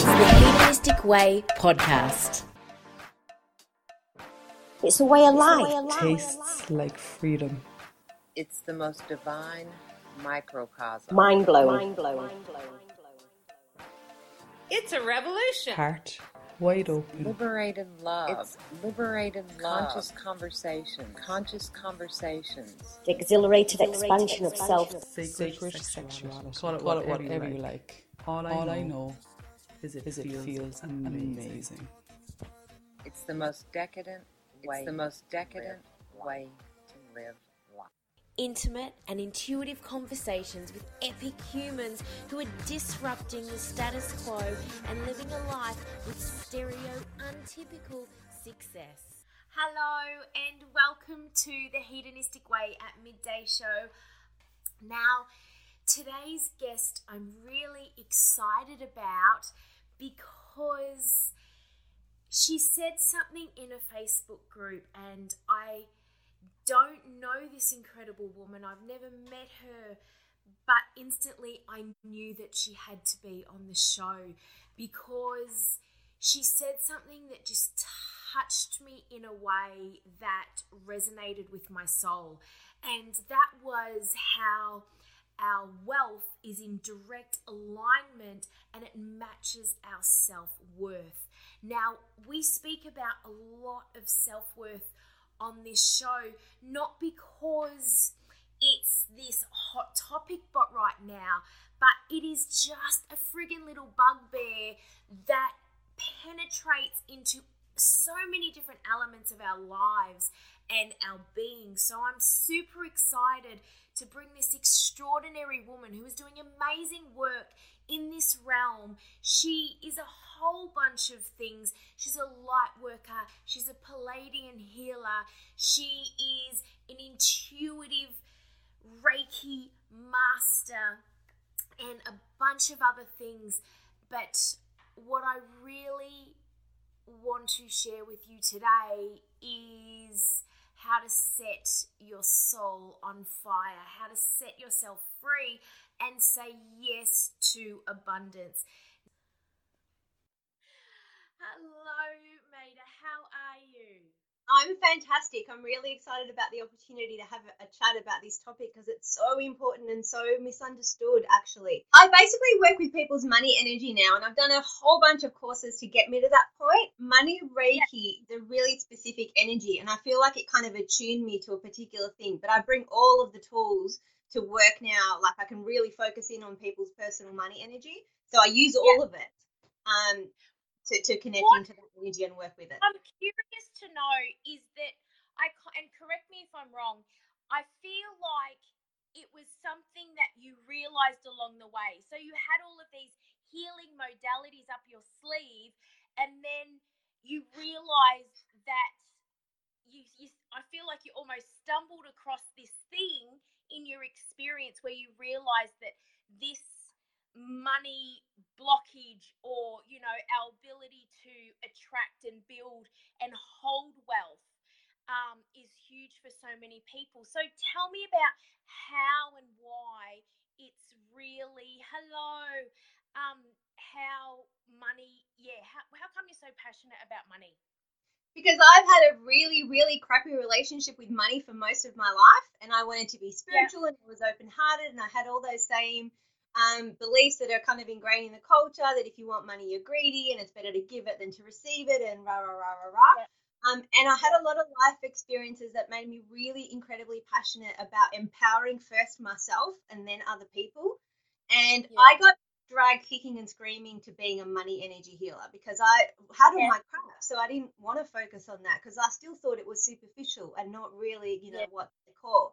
It's the Hedonistic Way podcast. It's a way of life. Tastes like freedom. It's the most divine microcosm. Mind blowing. Mind blowing. It's a revolution. Heart wide open. Liberated love. It's liberated love. Conscious conversation. Conscious conversations. The exhilarated expansion of self. Sacred, sexuality. Call it, Call it whatever, you like. All I, All I know is it, is it feels, feels amazing. amazing. It's the most decadent way. It's the most decadent way to live life. Intimate and intuitive conversations with epic humans who are disrupting the status quo and living a life with stereo untypical success. Hello and welcome to the Hedonistic Way at Midday Show. Now, today's guest I'm really excited about because she said something in a Facebook group, and I don't know this incredible woman. I've never met her, but instantly I knew that she had to be on the show because she said something that just touched me in a way that resonated with my soul. And that was how our wealth is in direct alignment and it matches our self worth. Now, we speak about a lot of self worth on this show, not because it's this hot topic but right now, but it is just a friggin' little bugbear that penetrates into so many different elements of our lives and our being. So I'm super excited to bring this extraordinary woman who is doing amazing work in this realm. She is a whole bunch of things. She's a light worker, she's a Pleiadian healer, she is an intuitive Reiki master, and a bunch of other things. But what I really want to share with you today is how to set your soul on fire, how to set yourself free and say yes to abundance. Hello, Medha. How are you? I'm fantastic. I'm really excited about the opportunity to have a chat about this topic because it's so important and so misunderstood, actually. I basically work with people's money energy now, and I've done a whole bunch of courses to get me to that point. Money Reiki yeah. is a really specific energy, and I feel like it kind of attuned me to a particular thing, but I bring all of the tools to work now. Like I can really focus in on people's personal money energy. So I use all yeah. of it. Um, to, to connect what, into that energy and work with it. I'm curious to know is that I and correct me if I'm wrong. I feel like it was something that you realized along the way. So you had all of these healing modalities up your sleeve, and then you realized that you, you I feel like you almost stumbled across this thing in your experience where you realized that this money blockage or you know our ability to attract and build and hold wealth um, is huge for so many people so tell me about how and why it's really hello um, how money yeah how, how come you're so passionate about money because I've had a really, really crappy relationship with money for most of my life, and I wanted to be spiritual yeah. and I was open hearted, and I had all those same um, beliefs that are kind of ingrained in the culture that if you want money, you're greedy and it's better to give it than to receive it, and rah, rah, rah, rah, rah. Yeah. Um, and I had a lot of life experiences that made me really incredibly passionate about empowering first myself and then other people. And yeah. I got dragged kicking and screaming to being a money energy healer because I had all yeah. my crap. So I didn't want to focus on that because I still thought it was superficial and not really, you know, yeah. what the core.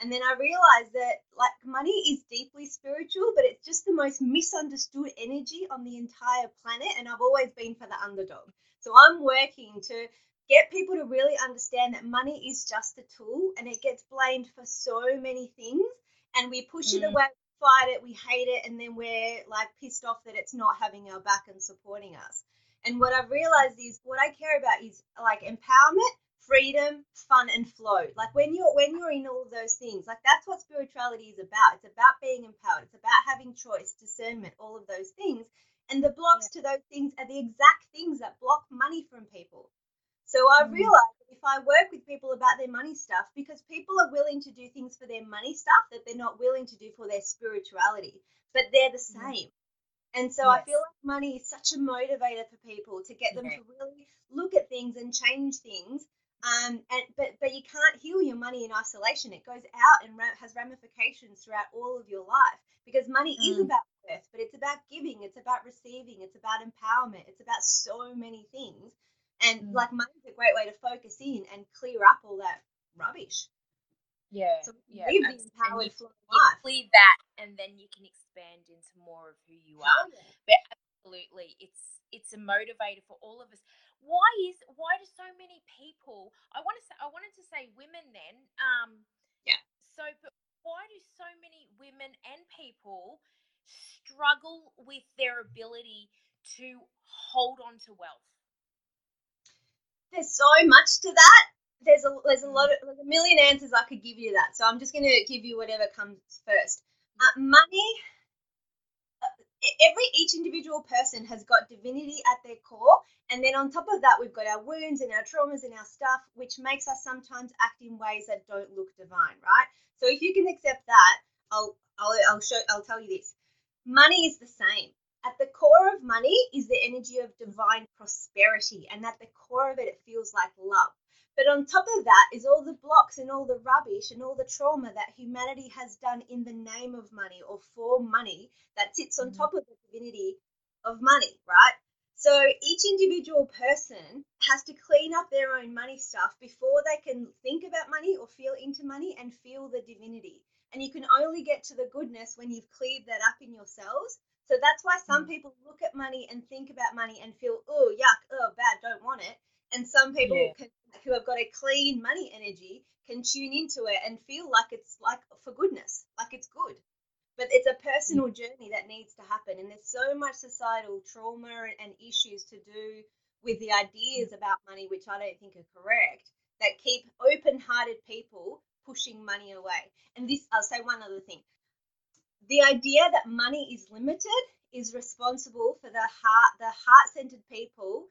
And then I realized that like money is deeply spiritual, but it's just the most misunderstood energy on the entire planet. And I've always been for the underdog. So I'm working to get people to really understand that money is just a tool and it gets blamed for so many things. And we push mm. it away, fight it, we hate it, and then we're like pissed off that it's not having our back and supporting us. And what I've realized is what I care about is like empowerment freedom, fun, and flow. Like when you're when you're in all of those things, like that's what spirituality is about. It's about being empowered. It's about having choice, discernment, all of those things. And the blocks to those things are the exact things that block money from people. So I've mm-hmm. realized that if I work with people about their money stuff, because people are willing to do things for their money stuff that they're not willing to do for their spirituality, but they're the mm-hmm. same. And so I feel like money is such a motivator for people to get them Yeah. to really look at things and change things. Um, and but but you can't heal your money in isolation. It goes out and ra- has ramifications throughout all of your life because money is Mm. about worth, but it's about giving, it's about receiving, it's about empowerment, it's about so many things. And Mm. like money's a great way to focus in and clear up all that rubbish. Yeah, So yeah. live the empowered you, of you that, and then you can expand into more of who you are. Oh, yeah. But absolutely, it's it's a motivator for all of us. Why is why do so many people? I want to say I wanted to say women then. Um, Yeah. So, but why do so many women and people struggle with their ability to hold on to wealth? there's so much to that. There's a there's a lot of there's a million answers I could give you that. So I'm just gonna give you whatever comes first. Uh, money. uh, Every each individual person has got divinity at their core, and then on top of that, we've got our wounds and our traumas and our stuff, which makes us sometimes act in ways that don't look divine, right? So if you can accept that, I'll I'll I'll show I'll tell you this. Money is the same. At the core of money is the energy of divine prosperity, and at the core of it, it feels like love. But on top of that is all the blocks and all the rubbish and all the trauma that humanity has done in the name of money or for money that sits on mm-hmm. top of the divinity of money, right? So each individual person has to clean up their own money stuff before they can think about money or feel into money and feel the divinity. And you can only get to the goodness when you've cleared that up in yourselves. So that's why some mm. people look at money and think about money and feel, oh, yuck, oh, bad, don't want it. And some people Yeah. can, who have got a clean money energy can tune into it and feel like it's like for goodness, like it's good. But it's a personal journey that needs to happen. And there's so much societal trauma and issues to do with the ideas about money, which I don't think are correct, that keep open hearted people pushing money away. And this, I'll say one other thing the idea that money is limited is responsible for the heart the heart-centered people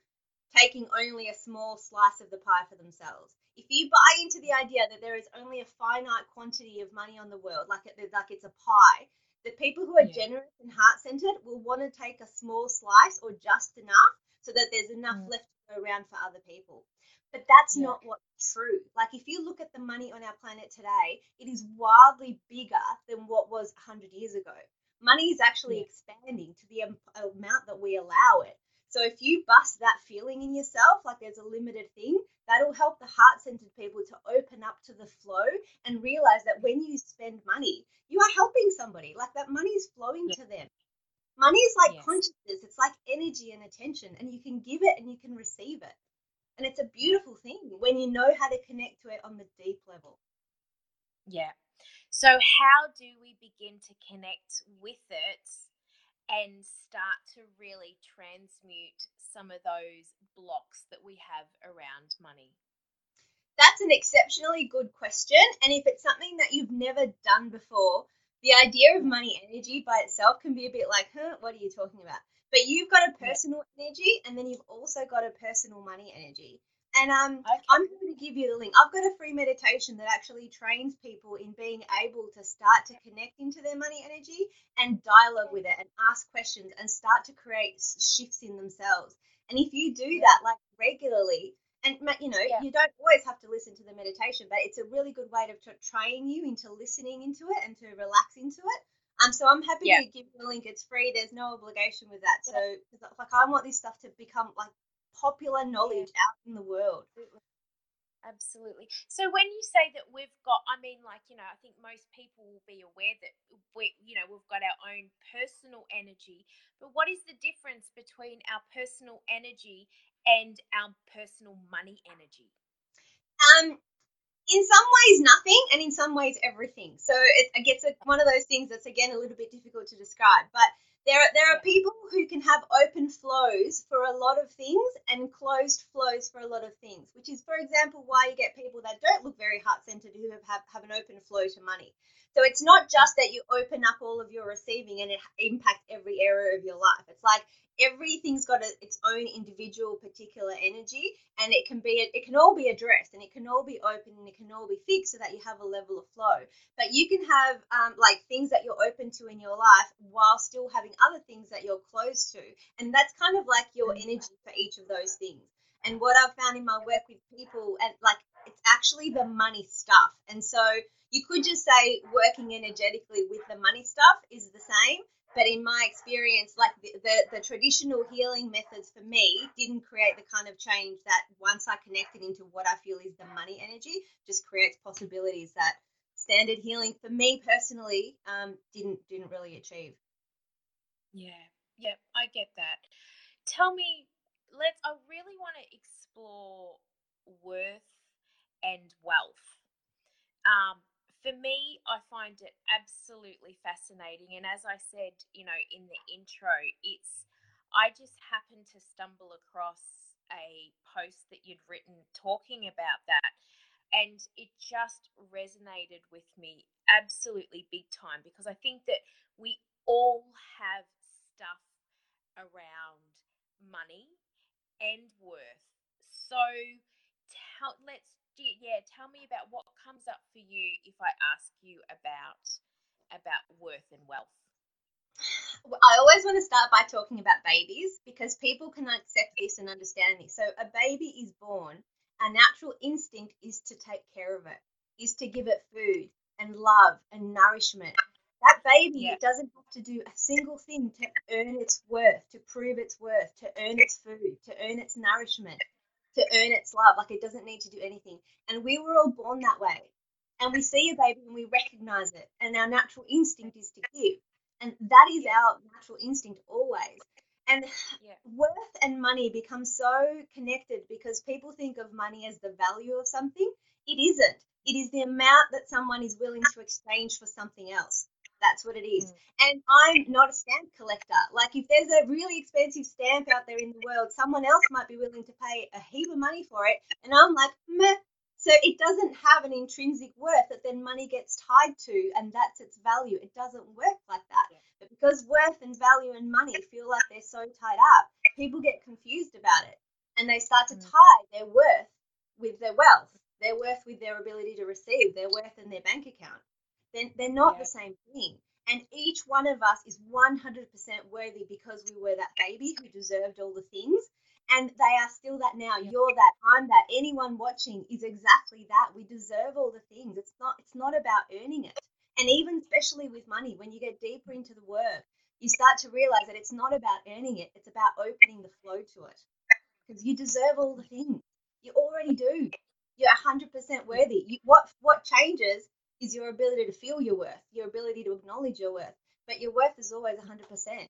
taking only a small slice of the pie for themselves if you buy into the idea that there is only a finite quantity of money on the world like it, like it's a pie the people who are Yeah. generous and heart-centered will want to take a small slice or just enough so that there's enough Mm. left to go around for other people but that's Yeah. not what's true. Like, if you look at the money on our planet today, it is wildly bigger than what was 100 years ago. Money is actually expanding to the amount that we allow it. So, if you bust that feeling in yourself, like there's a limited thing, that'll help the heart centered people to open up to the flow and realize that when you spend money, you are helping somebody. Like, that money is flowing Yeah. to them. Money is like Yes. consciousness, it's like energy and attention, and you can give it and you can receive it. And it's a beautiful thing when you know how to connect to it on the deep level. Yeah. So, how do we begin to connect with it and start to really transmute some of those blocks that we have around money? That's an exceptionally good question. And if it's something that you've never done before, the idea of money energy by itself can be a bit like, huh, what are you talking about? But you've got a personal energy and then you've also got a personal money energy. And um, Okay. I'm going to give you the link. I've got a free meditation that actually trains people in being able to start to connect into their money energy and dialogue with it and ask questions and start to create shifts in themselves. And if you do that like regularly, and you know, Yeah. you don't always have to listen to the meditation, but it's a really good way to tra- train you into listening into it and to relax into it. Um, so I'm happy Yeah. to give you a link. It's free. There's no obligation with that. So like, I want this stuff to become like popular knowledge out in the world. Absolutely. So when you say that we've got, I mean, like you know, I think most people will be aware that we, you know, we've got our own personal energy. But what is the difference between our personal energy and our personal money energy? Um, in some ways, nothing, and in some ways, everything. So it, it gets a, one of those things that's again a little bit difficult to describe. But there, are, there are people who can have open flows for a lot of things and closed flows for a lot of things. Which is, for example, why you get people that don't look very heart centered who have, have have an open flow to money. So it's not just that you open up all of your receiving and it impact every area of your life. It's like everything's got a, its own individual particular energy and it can be it can all be addressed and it can all be open and it can all be fixed so that you have a level of flow. But you can have um, like things that you're open to in your life while still having other things that you're closed to and that's kind of like your energy for each of those things. And what i've found in my work with people and like it's actually the money stuff. And so you could just say working energetically with the money stuff is the same but in my experience, like the, the, the, traditional healing methods for me didn't create the kind of change that once I connected into what I feel is the money energy, just creates possibilities that standard healing for me personally um, didn't didn't really achieve. Yeah, yeah, I get that. Tell me, let's. I really want to explore worth and wealth. Um, for me, I find it absolutely fascinating. And as I said, you know, in the intro, it's, I just happened to stumble across a post that you'd written talking about that. And it just resonated with me absolutely big time because I think that we all have stuff around money and worth. So tell, let's yeah, tell me about what comes up for you if I ask you about about worth and wealth. I always want to start by talking about babies because people can accept this and understand this. So a baby is born, a natural instinct is to take care of it, is to give it food and love and nourishment. That baby yeah. doesn't have to do a single thing to earn its worth, to prove its worth, to earn its food, to earn its nourishment to earn its love. Like it doesn't need to do anything. And we were all born that way. And we see a baby and we recognize it. And our natural instinct is to give. And that is our natural instinct always. And yeah. worth and money become so connected because people think of money as the value of something. It isn't. It is the amount that someone is willing to exchange for something else. That's what it is. Mm. And I'm not a stamp collector. Like, if there's a really expensive stamp out there in the world, someone else might be willing to pay a heap of money for it. And I'm like, meh. So it doesn't have an intrinsic worth that then money gets tied to, and that's its value. It doesn't work like that. Yeah. But because worth and value and money feel like they're so tied up, people get confused about it. And they start to mm. tie their worth with their wealth, their worth with their ability to receive, their worth in their bank account. They're, they're not yeah. the same thing. And each one of us is 100% worthy because we were that baby who deserved all the things. And they are still that now. Yeah. You're that. I'm that. Anyone watching is exactly that. We deserve all the things. It's not. It's not about earning it. And even especially with money, when you get deeper into the work, you start to realize that it's not about earning it. It's about opening the flow to it. Because you deserve all the things. You already do. You're 100% worthy. You, what what changes is your ability to feel your worth, your ability to acknowledge your worth. But your worth is always 100%.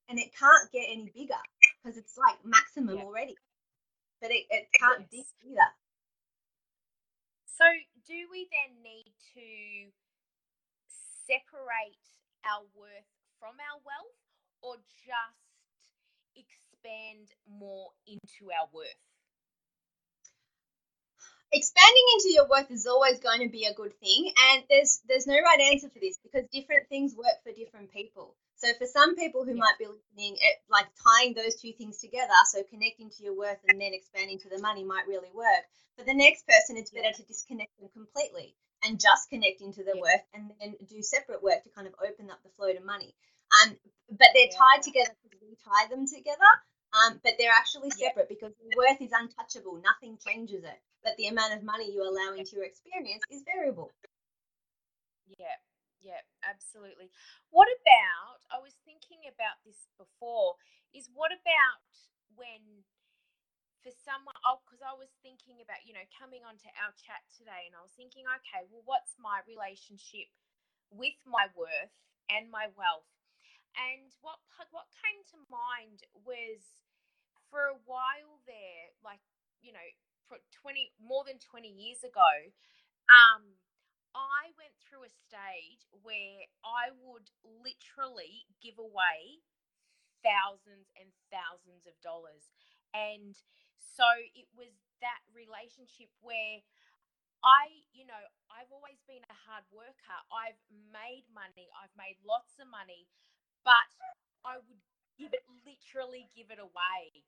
And it can't get any bigger because it's like maximum yeah. already. But it, it can't yes. dip either. So, do we then need to separate our worth from our wealth or just expand more into our worth? Expanding into your worth is always going to be a good thing and there's there's no right answer for this because different things work for different people so for some people who yeah. might be listening at like tying those two things together so connecting to your worth and then expanding to the money might really work for the next person it's better to disconnect them completely and just connect into the yeah. worth and then do separate work to kind of open up the flow to money um but they're yeah. tied together because we tie them together um, but they're actually separate because the worth is untouchable. Nothing changes it. But the amount of money you allow into your experience is variable. Yeah, yeah, absolutely. What about, I was thinking about this before, is what about when for someone, oh, because I was thinking about, you know, coming onto our chat today and I was thinking, okay, well, what's my relationship with my worth and my wealth? And what what came to mind was for a while there, like, you know, 20, more than 20 years ago, um, I went through a stage where I would literally give away thousands and thousands of dollars. And so it was that relationship where I, you know, I've always been a hard worker. I've made money, I've made lots of money, but I would give it literally give it away.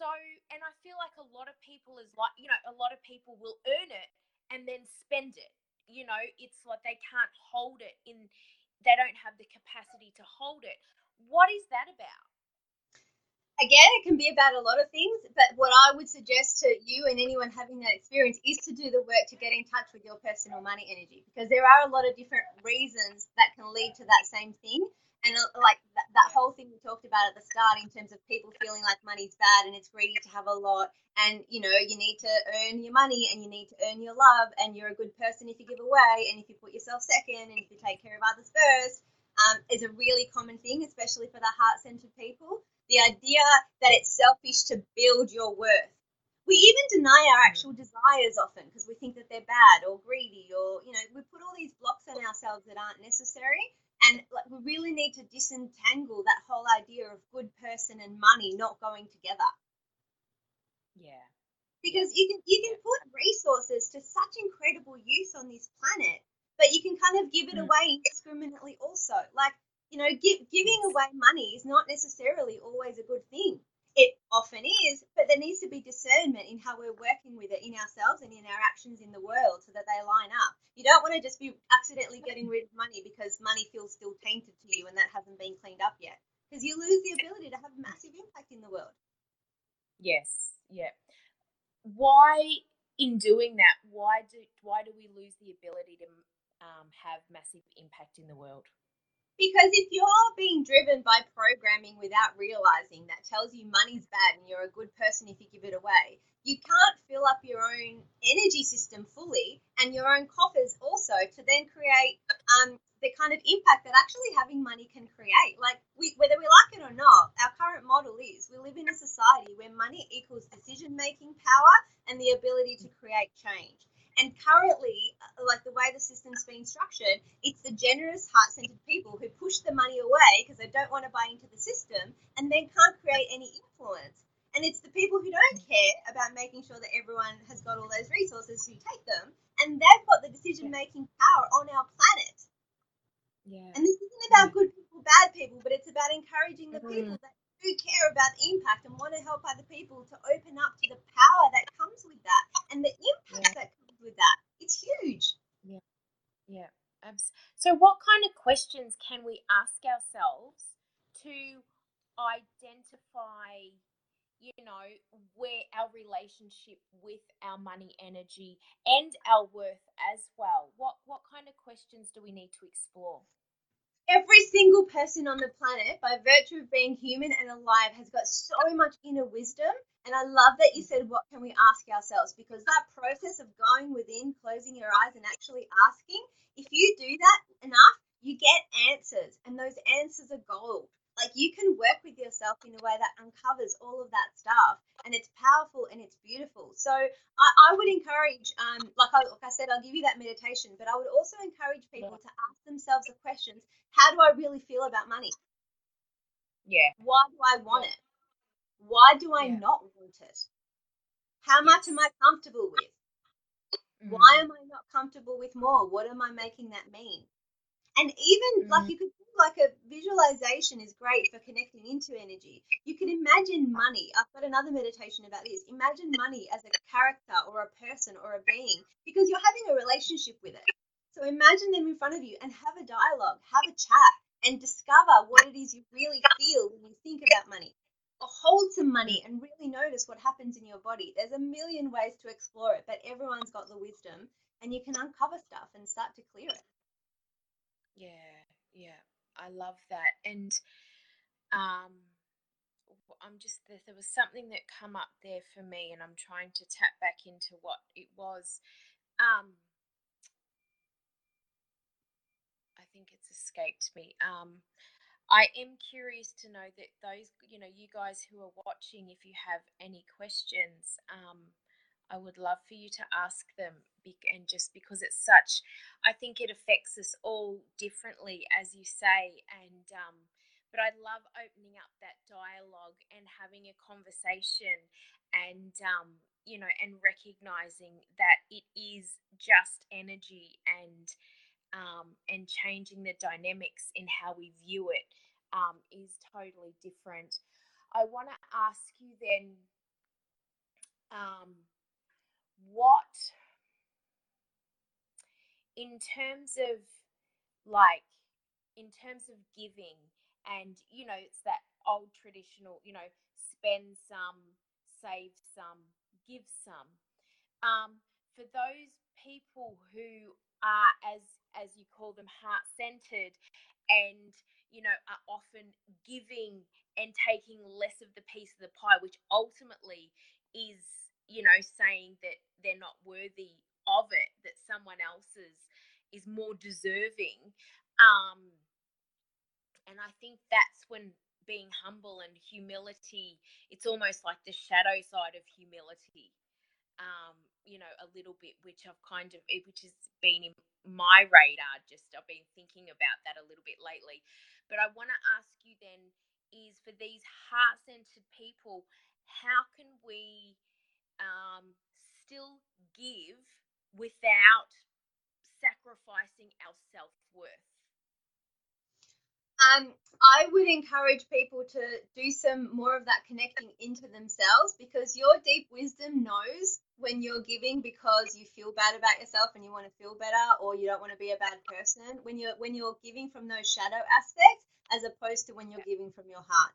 So, and I feel like a lot of people is like, you know, a lot of people will earn it and then spend it. You know, it's like they can't hold it in, they don't have the capacity to hold it. What is that about? again, it can be about a lot of things, but what I would suggest to you and anyone having that experience is to do the work to get in touch with your personal money energy because there are a lot of different reasons that can lead to that same thing. And uh, like that, that whole thing we talked about at the start in terms of people feeling like money's bad and it's greedy to have a lot, and you know, you need to earn your money and you need to earn your love, and you're a good person if you give away, and if you put yourself second, and if you take care of others first, um, is a really common thing, especially for the heart centered people the idea that it's selfish to build your worth. We even deny our actual desires often because we think that they're bad or greedy or, you know, we put all these blocks on ourselves that aren't necessary. And like, we really need to disentangle that whole idea of good person and money not going together. Yeah. Because you can you can put resources to such incredible use on this planet, but you can kind of give it Mm. away indiscriminately also. Like you know, give, giving away money is not necessarily always a good thing. It often is, but there needs to be discernment in how we're working with it in ourselves and in our actions in the world so that they line up. You don't want to just be accidentally getting rid of money because money feels still tainted to you and that hasn't been cleaned up yet. Because you lose the ability to have massive impact in the world. Yes. Yeah. Why, in doing that, why do why do we lose the ability to um, have massive impact in the world? Because if you're being driven by programming without realizing that tells you money's bad and you're a good person if you give it away, you can't fill up your own energy system fully and your own coffers also to then create um, the kind of impact that actually having money can create. Like, we, whether we like it or not, our current model is we live in a society where money equals decision making power and the ability to create change. And currently, uh, like the way the system's been structured, it's the generous, heart centered people who push the money away because they don't want to buy into the system and then can't create any influence. And it's the people who don't care about making sure that everyone has got all those resources who take them and they've got the decision making power on our planet. Yeah. And this isn't about good people, bad people, but it's about encouraging the Mhm. people that do care about the impact and want to help other people to open up to the power that comes with that and the impact that comes with that. It's huge. Yeah. Abs- so, what kind of questions can we ask ourselves to identify, you know, where our relationship with our money energy and our worth as well? What what kind of questions do we need to explore? Every single person on the planet, by virtue of being human and alive, has got so much inner wisdom. And I love that you said, What can we ask ourselves? Because that process of going within, closing your eyes, and actually asking, if you do that enough, you get answers. And those answers are gold. Like you can work with yourself in a way that uncovers all of that stuff. And it's powerful and it's beautiful. So I, I would encourage, um, like, I, like I said, I'll give you that meditation, but I would also encourage people to ask themselves the questions how do I really feel about money? Yeah. Why do I want it? Why do I Yeah. not want it? How much am I comfortable with? Mm. Why am I not comfortable with more? What am I making that mean? And even like you could think like a visualization is great for connecting into energy. You can imagine money. I've got another meditation about this. Imagine money as a character or a person or a being because you're having a relationship with it. So imagine them in front of you and have a dialogue, have a chat, and discover what it is you really feel when you think about money. Or hold some money and really notice what happens in your body. There's a million ways to explore it, but everyone's got the wisdom and you can uncover stuff and start to clear it. Yeah, yeah, I love that. And um, I'm just there, there was something that come up there for me, and I'm trying to tap back into what it was. Um, I think it's escaped me. Um, I am curious to know that those, you know, you guys who are watching, if you have any questions, um, I would love for you to ask them. And just because it's such, I think it affects us all differently, as you say. And, um, but I love opening up that dialogue and having a conversation and, um, you know, and recognizing that it is just energy and, um, and changing the dynamics in how we view it um, is totally different. I want to ask you then um, what, in terms of like, in terms of giving, and you know, it's that old traditional, you know, spend some, save some, give some. Um, for those people who are, as as you call them, heart centered, and you know, are often giving and taking less of the piece of the pie, which ultimately is, you know, saying that they're not worthy of it, that someone else's is more deserving. Um, and I think that's when being humble and humility, it's almost like the shadow side of humility. Um, you know, a little bit, which I've kind of, which has been in my radar. Just I've been thinking about that a little bit lately. But I want to ask you then is for these heart centered people, how can we um, still give without sacrificing our self worth? Um, I would encourage people to do some more of that connecting into themselves because your deep wisdom knows when you're giving because you feel bad about yourself and you want to feel better or you don't want to be a bad person. When you're when you're giving from those shadow aspects as opposed to when you're giving from your heart.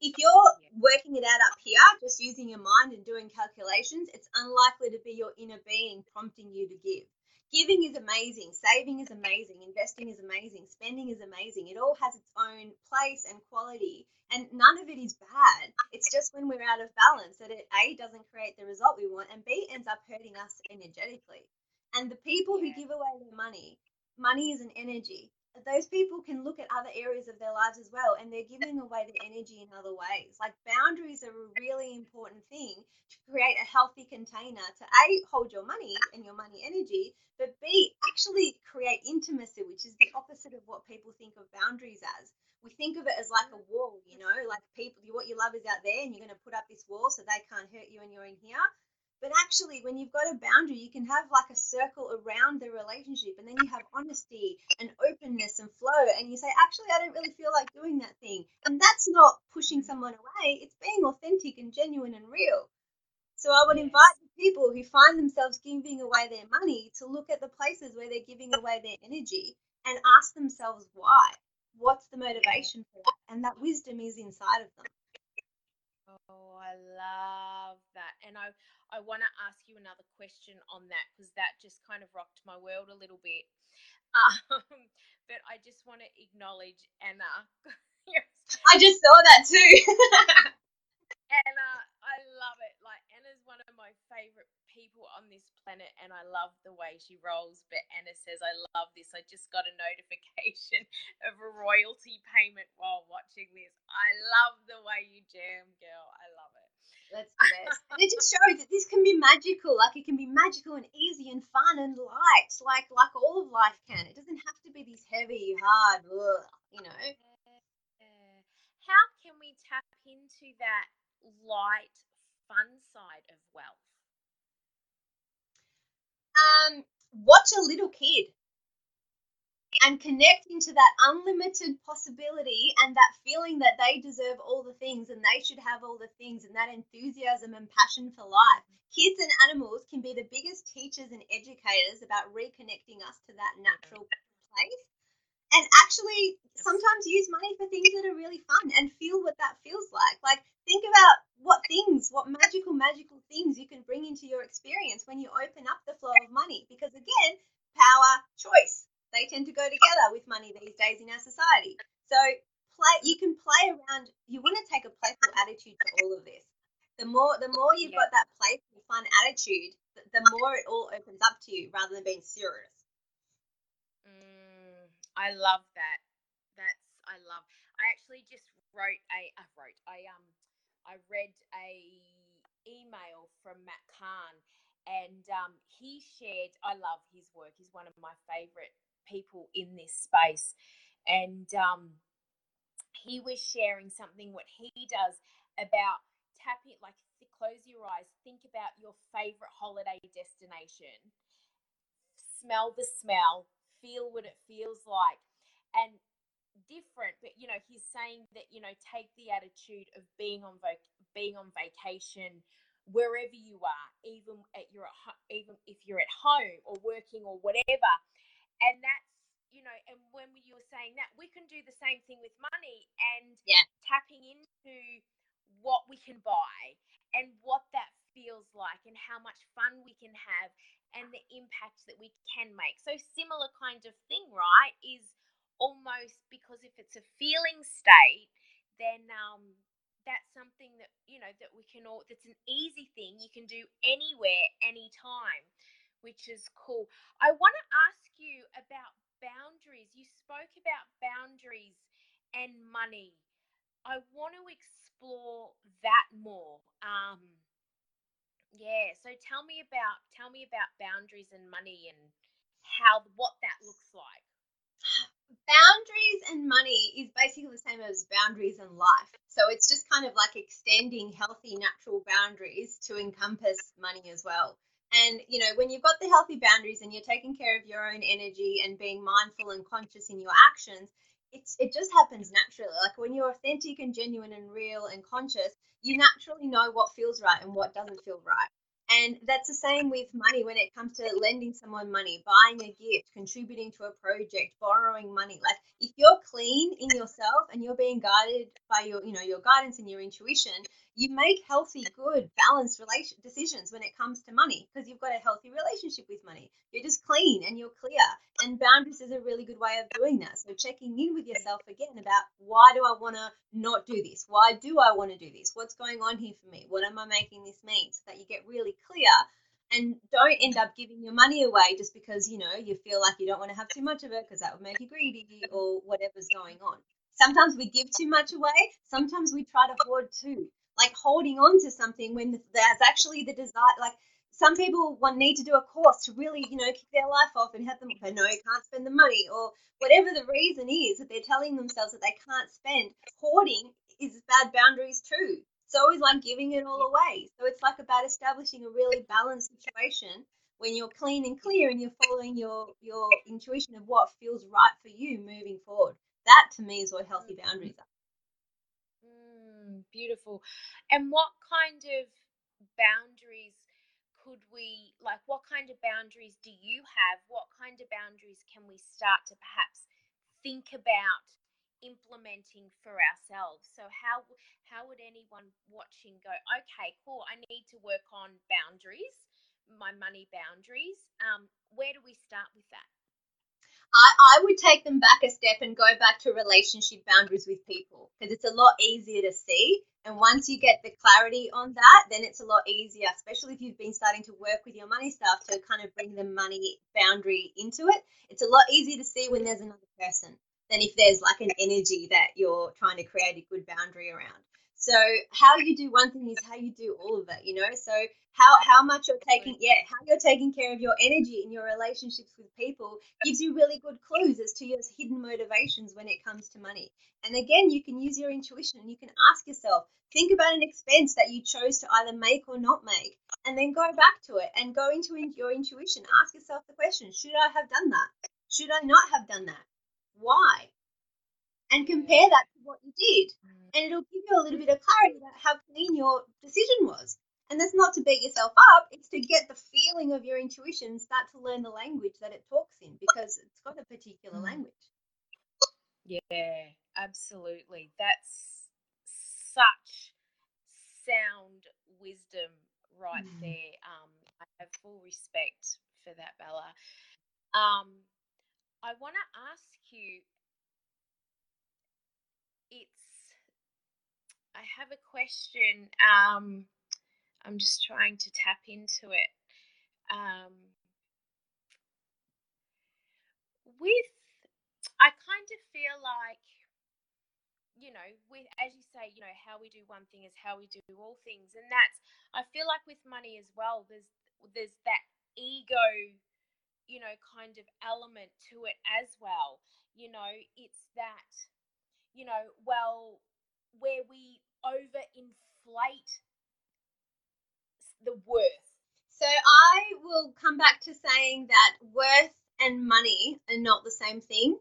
If you're working it out up here, just using your mind and doing calculations, it's unlikely to be your inner being prompting you to give. Giving is amazing, saving is amazing, investing is amazing, spending is amazing. It all has its own place and quality, and none of it is bad. It's just when we're out of balance that it A doesn't create the result we want, and B ends up hurting us energetically. And the people who give away their money, money is an energy those people can look at other areas of their lives as well and they're giving away their energy in other ways. Like boundaries are a really important thing to create a healthy container to a hold your money and your money energy but b actually create intimacy which is the opposite of what people think of boundaries as. We think of it as like a wall you know like people what you love is out there and you're going to put up this wall so they can't hurt you and you're in here but actually, when you've got a boundary, you can have like a circle around the relationship, and then you have honesty and openness and flow. And you say, actually, I don't really feel like doing that thing. And that's not pushing someone away, it's being authentic and genuine and real. So I would invite the people who find themselves giving away their money to look at the places where they're giving away their energy and ask themselves why. What's the motivation for that? And that wisdom is inside of them. Oh, I love that. And I, I want to ask you another question on that because that just kind of rocked my world a little bit. Um, but I just want to acknowledge Anna. I just saw that too. Anna, I love it. Like Anna's one of my favorite people on this planet, and I love the way she rolls. But Anna says, "I love this. I just got a notification of a royalty payment while watching this. I love the way you jam, girl. I love it." That's the best. and it just shows that this can be magical. Like it can be magical and easy and fun and light, like like all of life can. It doesn't have to be these heavy, hard, ugh, you know. How can we tap into that light, fun side of wealth? Um, watch a little kid and connecting to that unlimited possibility and that feeling that they deserve all the things and they should have all the things and that enthusiasm and passion for life. Kids and animals can be the biggest teachers and educators about reconnecting us to that natural place. And actually, sometimes use money for things that are really fun and feel what that feels like. Like, think about what things, what magical, magical things you can bring into your experience when you open up the flow of money. Because again, power, choice they tend to go together with money these days in our society. So play you can play around you want to take a playful attitude to all of this. The more the more you've yeah. got that playful fun attitude, the, more it all opens up to you rather than being serious. Mm, I love that. That's I love. I actually just wrote a I wrote I um I read a email from Matt Kahn and um, he shared I love his work. He's one of my favorite people in this space. And um, he was sharing something what he does about tapping, like close your eyes, think about your favorite holiday destination, smell the smell, feel what it feels like. And different, but you know, he's saying that you know, take the attitude of being on vac- being on vacation wherever you are, even at your even if you're at home or working or whatever, and that's you know, and when you were saying that, we can do the same thing with money and Yeah. tapping into what we can buy and what that feels like and how much fun we can have and the impact that we can make. So similar kind of thing, right? Is almost because if it's a feeling state, then um that's something that you know that we can all that's an easy thing you can do anywhere anytime which is cool i want to ask you about boundaries you spoke about boundaries and money i want to explore that more um yeah so tell me about tell me about boundaries and money and how what that looks like boundaries and money is basically the same as boundaries and life. So it's just kind of like extending healthy natural boundaries to encompass money as well. And you know, when you've got the healthy boundaries and you're taking care of your own energy and being mindful and conscious in your actions, it's it just happens naturally. Like when you're authentic and genuine and real and conscious, you naturally know what feels right and what doesn't feel right. And that's the same with money when it comes to lending someone money, buying a gift, contributing to a project, borrowing money. Like if you're clean in yourself and you're being guided by your, you know, your guidance and your intuition, you make healthy, good, balanced relation decisions when it comes to money because you've got a healthy relationship with money. You're just clean and you're clear. And boundaries is a really good way of doing that. So checking in with yourself again about why do I want to not do this? Why do I want to do this? What's going on here for me? What am I making this mean? So that you get really clear and don't end up giving your money away just because you know you feel like you don't want to have too much of it because that would make you greedy or whatever's going on. Sometimes we give too much away. Sometimes we try to hoard too like holding on to something when there's actually the desire like some people need to do a course to really you know kick their life off and have them know you can't spend the money or whatever the reason is that they're telling themselves that they can't spend hoarding is bad boundaries too. It's always like giving it all away. So it's like about establishing a really balanced situation when you're clean and clear and you're following your your intuition of what feels right for you moving forward. That to me is what healthy boundaries are beautiful. And what kind of boundaries could we like what kind of boundaries do you have? What kind of boundaries can we start to perhaps think about implementing for ourselves? So how how would anyone watching go, okay, cool, I need to work on boundaries, my money boundaries. Um, where do we start with that? I, I would take them back a step and go back to relationship boundaries with people because it's a lot easier to see. And once you get the clarity on that, then it's a lot easier, especially if you've been starting to work with your money stuff to kind of bring the money boundary into it. It's a lot easier to see when there's another person than if there's like an energy that you're trying to create a good boundary around. So how you do one thing is how you do all of it, you know. So how how much you're taking, yeah, how you're taking care of your energy in your relationships with people gives you really good clues as to your hidden motivations when it comes to money. And again, you can use your intuition and you can ask yourself, think about an expense that you chose to either make or not make, and then go back to it and go into your intuition. Ask yourself the question: Should I have done that? Should I not have done that? Why? And compare that to what you did and it'll give you a little bit of clarity about how clean your decision was. And that's not to beat yourself up, it's to get the feeling of your intuition, start to learn the language that it talks in because it's got a particular Mm. language. Yeah, absolutely. That's such sound wisdom right Mm. there. Um, I have full respect for that, Bella. Um, I want to ask you. It's. I have a question. Um, I'm just trying to tap into it. Um, with, I kind of feel like you know, with as you say, you know, how we do one thing is how we do all things, and that's I feel like with money as well. There's there's that ego, you know, kind of element to it as well. You know, it's that, you know, well, where we overinflate the worth. So I will come back to saying that worth and money are not the same thing.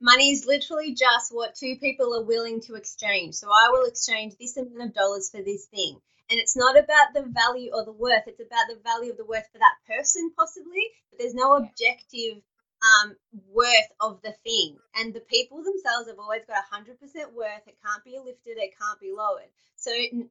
money is literally just what two people are willing to exchange. So I will exchange this amount of dollars for this thing. And it's not about the value or the worth, it's about the value of the worth for that person, possibly. But there's no objective um, worth of the thing. And the people themselves have always got 100% worth. It can't be lifted, it can't be lowered. So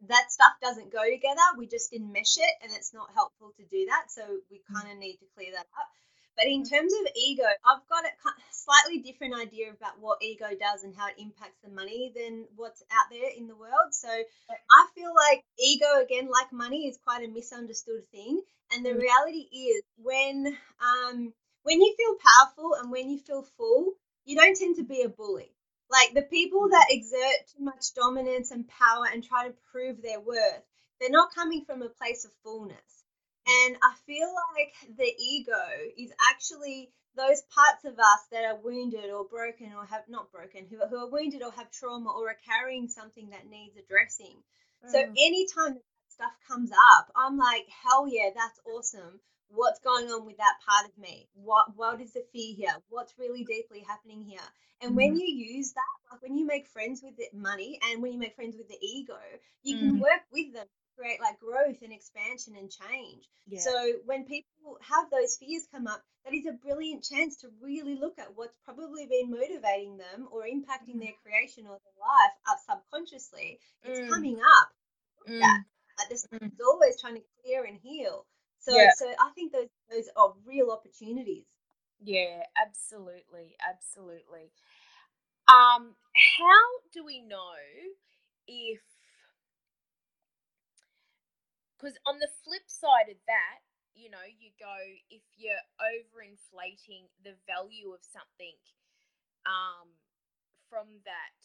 that stuff doesn't go together. We just enmesh it, and it's not helpful to do that. So we kind of need to clear that up. But in terms of ego, I've got a slightly different idea about what ego does and how it impacts the money than what's out there in the world. So I feel like ego, again, like money, is quite a misunderstood thing. And the mm. reality is when um, when you feel powerful and when you feel full, you don't tend to be a bully. Like the people that exert too much dominance and power and try to prove their worth, they're not coming from a place of fullness. And I feel like the ego is actually those parts of us that are wounded or broken or have not broken, who, who are wounded or have trauma or are carrying something that needs addressing. Mm. So anytime that stuff comes up, I'm like, hell yeah, that's awesome. What's going on with that part of me? What what is the fear here? What's really deeply happening here? And mm. when you use that, like when you make friends with the money and when you make friends with the ego, you mm. can work with them create like growth and expansion and change. Yeah. So when people have those fears come up, that is a brilliant chance to really look at what's probably been motivating them or impacting their creation or their life up subconsciously. It's mm. coming up. Mm. That. Like this mm. is always trying to clear and heal. So yeah. so I think those those are real opportunities. Yeah, absolutely, absolutely. Um, how do we know if because on the flip side of that, you know, you go if you're overinflating the value of something um, from that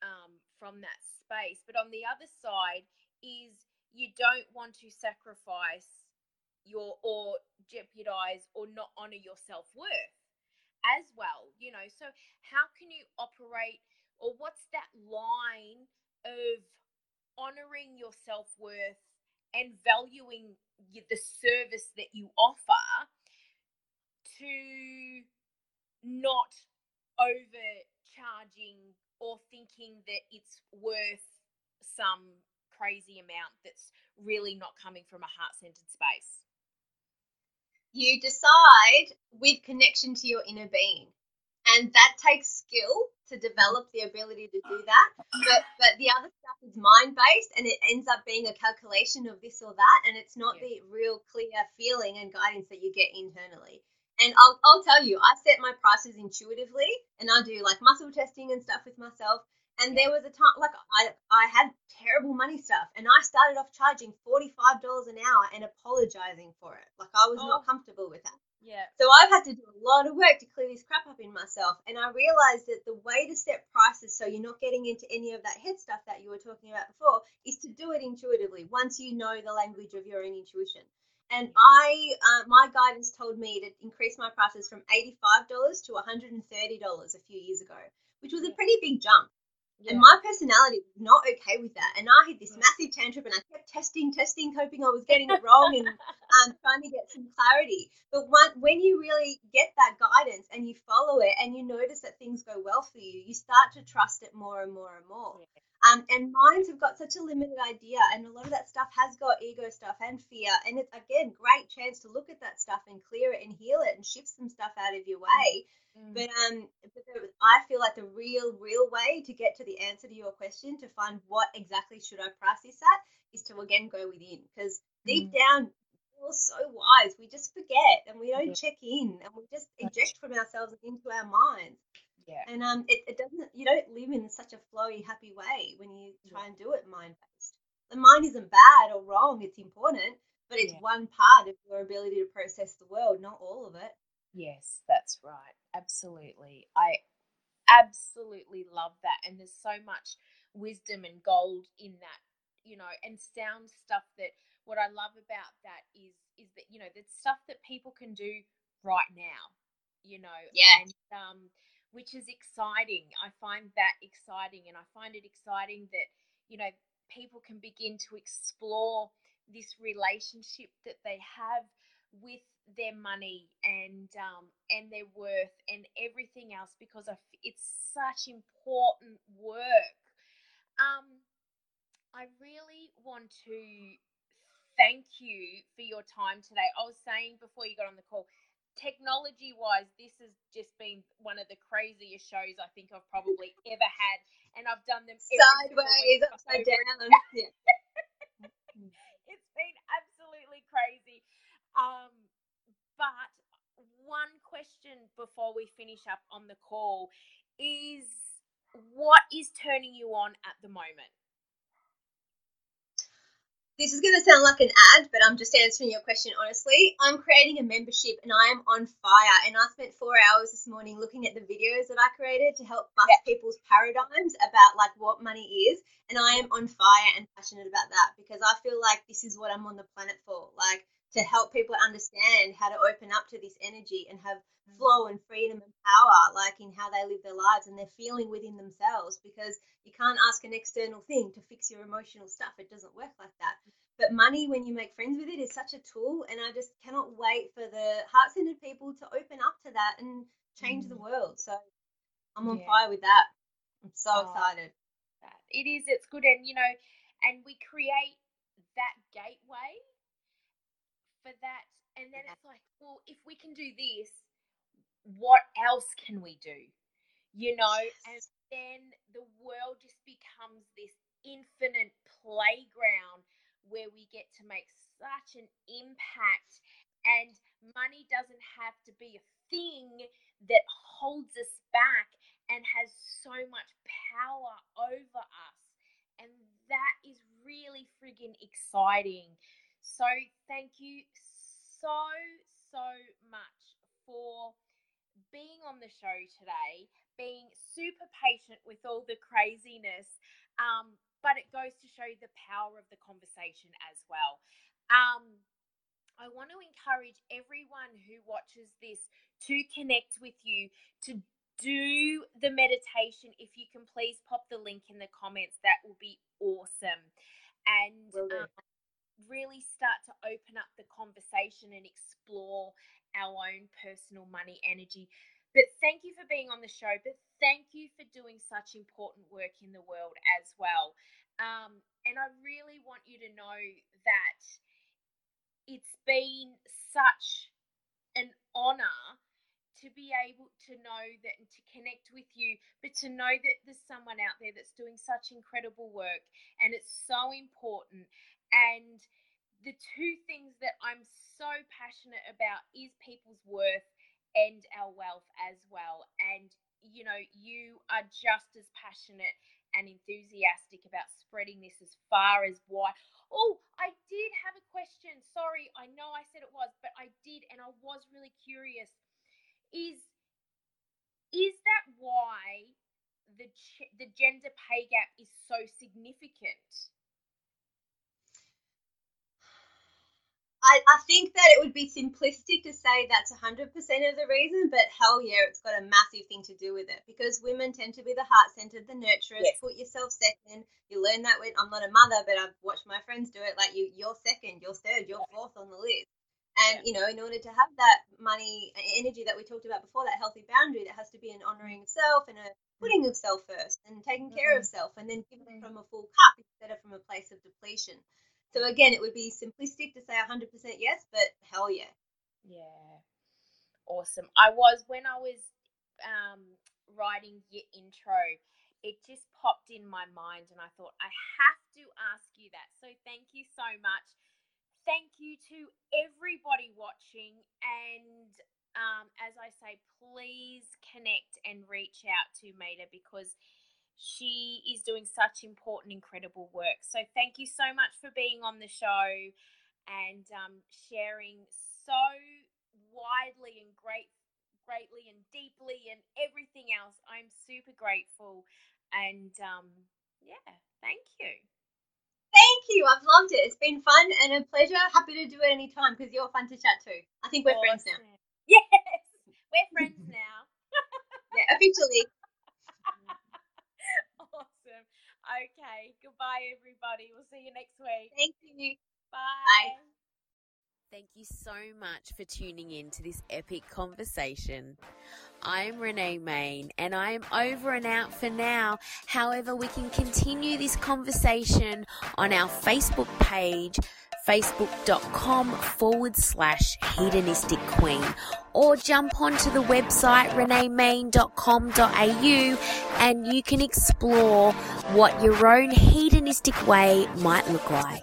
um, from that space, but on the other side is you don't want to sacrifice your or jeopardize or not honor your self worth as well. You know, so how can you operate or what's that line of honoring your self worth and valuing the service that you offer to not overcharging or thinking that it's worth some crazy amount that's really not coming from a heart centered space. You decide with connection to your inner being, and that takes skill to develop the ability to do that. But but the other stuff is mind based and it ends up being a calculation of this or that and it's not yeah. the real clear feeling and guidance that you get internally. And I'll, I'll tell you, I set my prices intuitively and I do like muscle testing and stuff with myself. And there was a time like I I had terrible money stuff and I started off charging $45 an hour and apologizing for it. Like I was oh. not comfortable with that. Yeah. So I've had to do a lot of work to clear this crap up in myself. And I realized that the way to set prices so you're not getting into any of that head stuff that you were talking about before is to do it intuitively once you know the language of your own intuition. And I, uh, my guidance told me to increase my prices from $85 to $130 a few years ago, which was a pretty big jump. Yeah. And my personality was not okay with that. And I had this massive tantrum and I kept testing, testing, hoping I was getting it wrong and um, trying to get some clarity. But one, when you really get that guidance and you follow it and you notice that things go well for you, you start to trust it more and more and more. Yeah. Um, and minds have got such a limited idea, and a lot of that stuff has got ego stuff and fear. And it's again great chance to look at that stuff and clear it and heal it and shift some stuff out of your way. Mm. But um, but the, I feel like the real, real way to get to the answer to your question to find what exactly should I price this at is to again go within because deep mm. down we're so wise we just forget and we don't check in and we just eject from ourselves into our minds yeah. And um, it, it doesn't. You don't live in such a flowy, happy way when you try yeah. and do it mind based. The mind isn't bad or wrong. It's important, but it's yeah. one part of your ability to process the world, not all of it. Yes, that's right. Absolutely. I absolutely love that. And there's so much wisdom and gold in that, you know, and sound stuff that what I love about that is is that, you know, that's stuff that people can do right now. You know. Yeah. And um which is exciting. I find that exciting, and I find it exciting that you know people can begin to explore this relationship that they have with their money and um, and their worth and everything else because it's such important work. Um, I really want to thank you for your time today. I was saying before you got on the call, technology wise, this has just been one of the craziest shows I think I've probably ever had, and I've done them Sideways, upside down. Yeah. it's been absolutely crazy. Um, but one question before we finish up on the call is what is turning you on at the moment? This is going to sound like an ad, but I'm just answering your question honestly. I'm creating a membership and I am on fire. And I spent four hours this morning looking at the videos that I created to help bust Yeah. people's paradigms about like what money is. And I am on fire and passionate about that because I feel like this is what I'm on the planet for. Like to help people understand how to open up to this energy and have flow and freedom and power, like in how they live their lives and they're feeling within themselves. Because you can't ask an external thing to fix your emotional stuff. It doesn't work like that. But money, when you make friends with it, is such a tool, and I just cannot wait for the heart-centered people to open up to that and change the mm. world. So I'm on Yeah. fire with that. I'm so Oh. excited. that. It is, it's good. And, you know, and we create that gateway for that. And then it's like, well, if we can do this, what else can we do? You know, and then the world just becomes this infinite playground where we get to make such an impact. And money doesn't have to be a thing that holds us back and has so much power over us. And that is really friggin' exciting. So, thank you so, so much for being on the show today, being super patient with all the craziness. Um, but it goes to show the power of the conversation as well. Um, I want to encourage everyone who watches this to connect with you, to do the meditation. If you can please pop the link in the comments, that will be awesome. And um, really start to open up the conversation and explore our own personal money energy. But thank you for being on the show. But thank you for doing such important work in the world as well. Um, and I really want you to know that it's been such an honor to be able to know that and to connect with you, but to know that there's someone out there that's doing such incredible work and it's so important. And the two things that I'm so passionate about is people's worth and our wealth as well. And you know, you are just as passionate and enthusiastic about spreading this as far as wide. Oh, I did have a question. Sorry, I know I said it was, but I did, and I was really curious. Is is that why the the gender pay gap is so significant? I, I think that it would be simplistic to say that's 100% of the reason, but hell yeah, it's got a massive thing to do with it because women tend to be the heart centered, the nurturers. Yes. Put yourself second. You learn that when I'm not a mother, but I've watched my friends do it. Like you, you're second, you're third, you're fourth on the list. And you know, in order to have that money energy that we talked about before, that healthy boundary, that has to be an honoring of self and a mm. putting of self first and taking care of mm-hmm. self, and then giving mm-hmm. from a full cup instead of from a place of depletion. So again, it would be simplistic to say 100% yes, but hell yeah. Yeah. Awesome. I was when I was um, writing your intro, it just popped in my mind, and I thought I have to ask you that. So thank you so much. Thank you to everybody watching, and um, as I say, please connect and reach out to Medha because she is doing such important, incredible work. So thank you so much for being on the show and um, sharing so widely and great, greatly and deeply and everything else. I'm super grateful, and um, yeah, thank you. Thank you. I've loved it. It's been fun and a pleasure. Happy to do it anytime because you're fun to chat to. I think we're friends now. Yes, we're friends now. Yeah, officially. awesome. Okay. Goodbye, everybody. We'll see you next week. Thank you. Bye. Bye. Thank you so much for tuning in to this epic conversation. I'm Renee Main and I am over and out for now. However, we can continue this conversation on our Facebook page, facebook.com forward slash hedonistic queen, or jump onto the website reneemain.com.au and you can explore what your own hedonistic way might look like.